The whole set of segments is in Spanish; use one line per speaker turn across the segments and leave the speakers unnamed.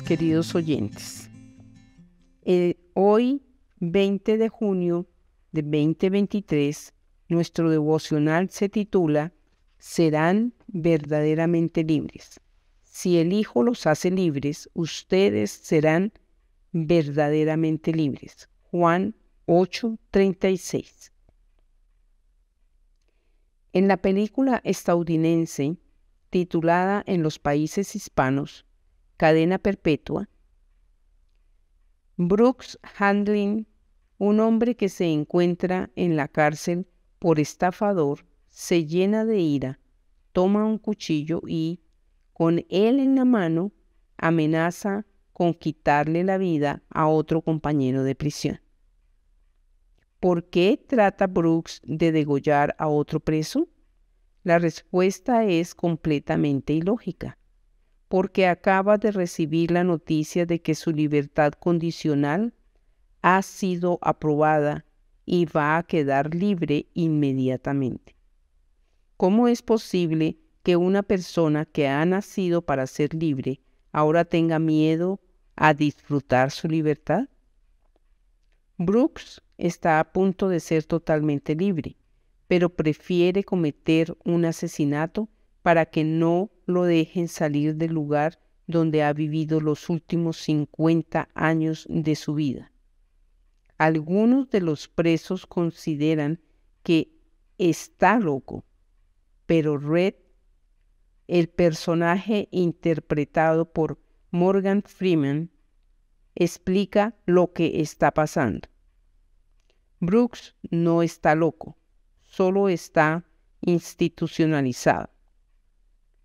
queridos oyentes. Eh, hoy, 20 de junio de 2023, nuestro devocional se titula Serán verdaderamente libres. Si el Hijo los hace libres, ustedes serán verdaderamente libres. Juan 8:36. En la película estadounidense titulada en los países hispanos Cadena Perpetua, Brooks Handling, un hombre que se encuentra en la cárcel por estafador, se llena de ira, toma un cuchillo y, con él en la mano, amenaza con quitarle la vida a otro compañero de prisión. ¿Por qué trata Brooks de degollar a otro preso? La respuesta es completamente ilógica, porque acaba de recibir la noticia de que su libertad condicional ha sido aprobada y va a quedar libre inmediatamente. ¿Cómo es posible que una persona que ha nacido para ser libre ahora tenga miedo a disfrutar su libertad? Brooks está a punto de ser totalmente libre pero prefiere cometer un asesinato para que no lo dejen salir del lugar donde ha vivido los últimos 50 años de su vida. Algunos de los presos consideran que está loco, pero Red, el personaje interpretado por Morgan Freeman, explica lo que está pasando. Brooks no está loco, solo está institucionalizado.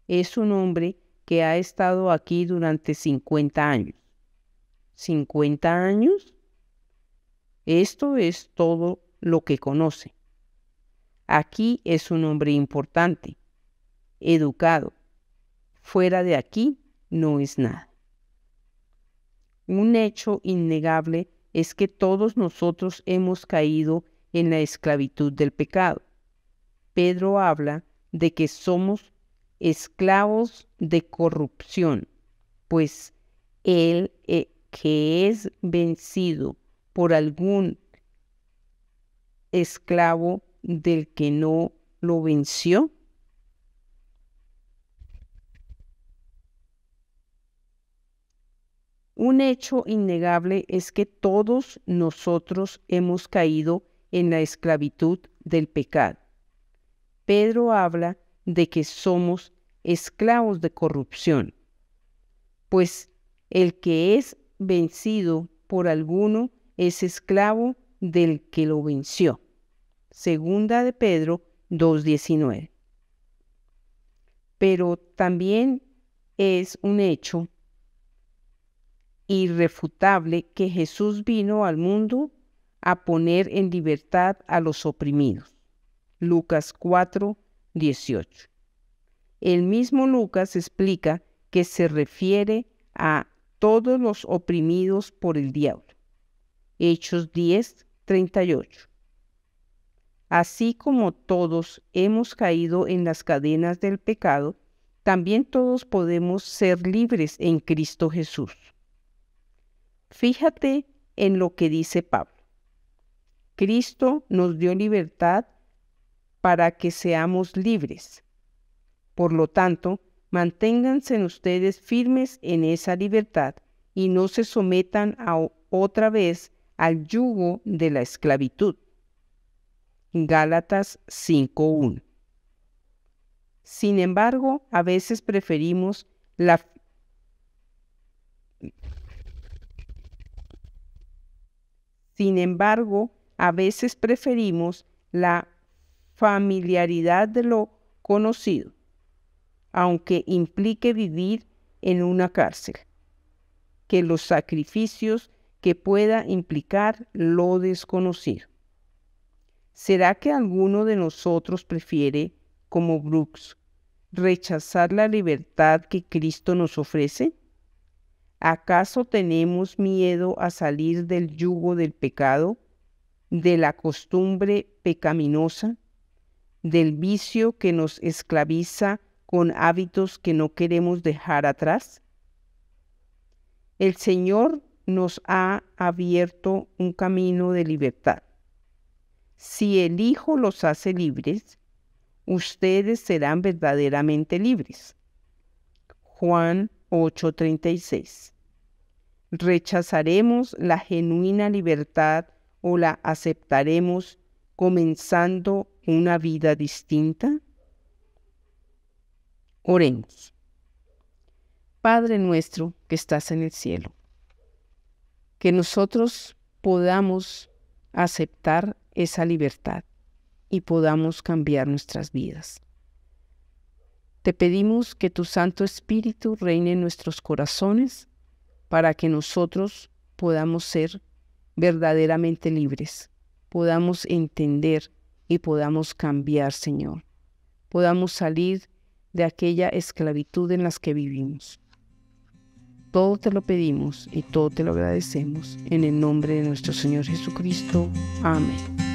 Es un hombre que ha estado aquí durante 50 años. ¿50 años? Esto es todo lo que conoce. Aquí es un hombre importante, educado. Fuera de aquí no es nada. Un hecho innegable es que todos nosotros hemos caído en la esclavitud del pecado. Pedro habla de que somos esclavos de corrupción, pues el eh, que es vencido por algún esclavo del que no lo venció, Un hecho innegable es que todos nosotros hemos caído en la esclavitud del pecado. Pedro habla de que somos esclavos de corrupción, pues el que es vencido por alguno es esclavo del que lo venció. Segunda de Pedro 2.19. Pero también es un hecho irrefutable que Jesús vino al mundo a poner en libertad a los oprimidos. Lucas 4, 18. El mismo Lucas explica que se refiere a todos los oprimidos por el diablo. Hechos 10, 38. Así como todos hemos caído en las cadenas del pecado, también todos podemos ser libres en Cristo Jesús. Fíjate en lo que dice Pablo. Cristo nos dio libertad para que seamos libres. Por lo tanto, manténganse ustedes firmes en esa libertad y no se sometan a otra vez al yugo de la esclavitud. Gálatas 5.1 Sin embargo, a veces preferimos la Sin embargo, a veces preferimos la familiaridad de lo conocido, aunque implique vivir en una cárcel, que los sacrificios que pueda implicar lo desconocido. ¿Será que alguno de nosotros prefiere, como Brooks, rechazar la libertad que Cristo nos ofrece? ¿Acaso tenemos miedo a salir del yugo del pecado de la costumbre pecaminosa, del vicio que nos esclaviza con hábitos que no queremos dejar atrás? El Señor nos ha abierto un camino de libertad. Si el Hijo los hace libres, ustedes serán verdaderamente libres. Juan 8:36. ¿Rechazaremos la genuina libertad o la aceptaremos comenzando una vida distinta? Oremos. Padre nuestro que estás en el cielo, que nosotros podamos aceptar esa libertad y podamos cambiar nuestras vidas. Te pedimos que tu Santo Espíritu reine en nuestros corazones para que nosotros podamos ser verdaderamente libres, podamos entender y podamos cambiar, Señor. Podamos salir de aquella esclavitud en las que vivimos. Todo te lo pedimos y todo te lo agradecemos en el nombre de nuestro Señor Jesucristo. Amén.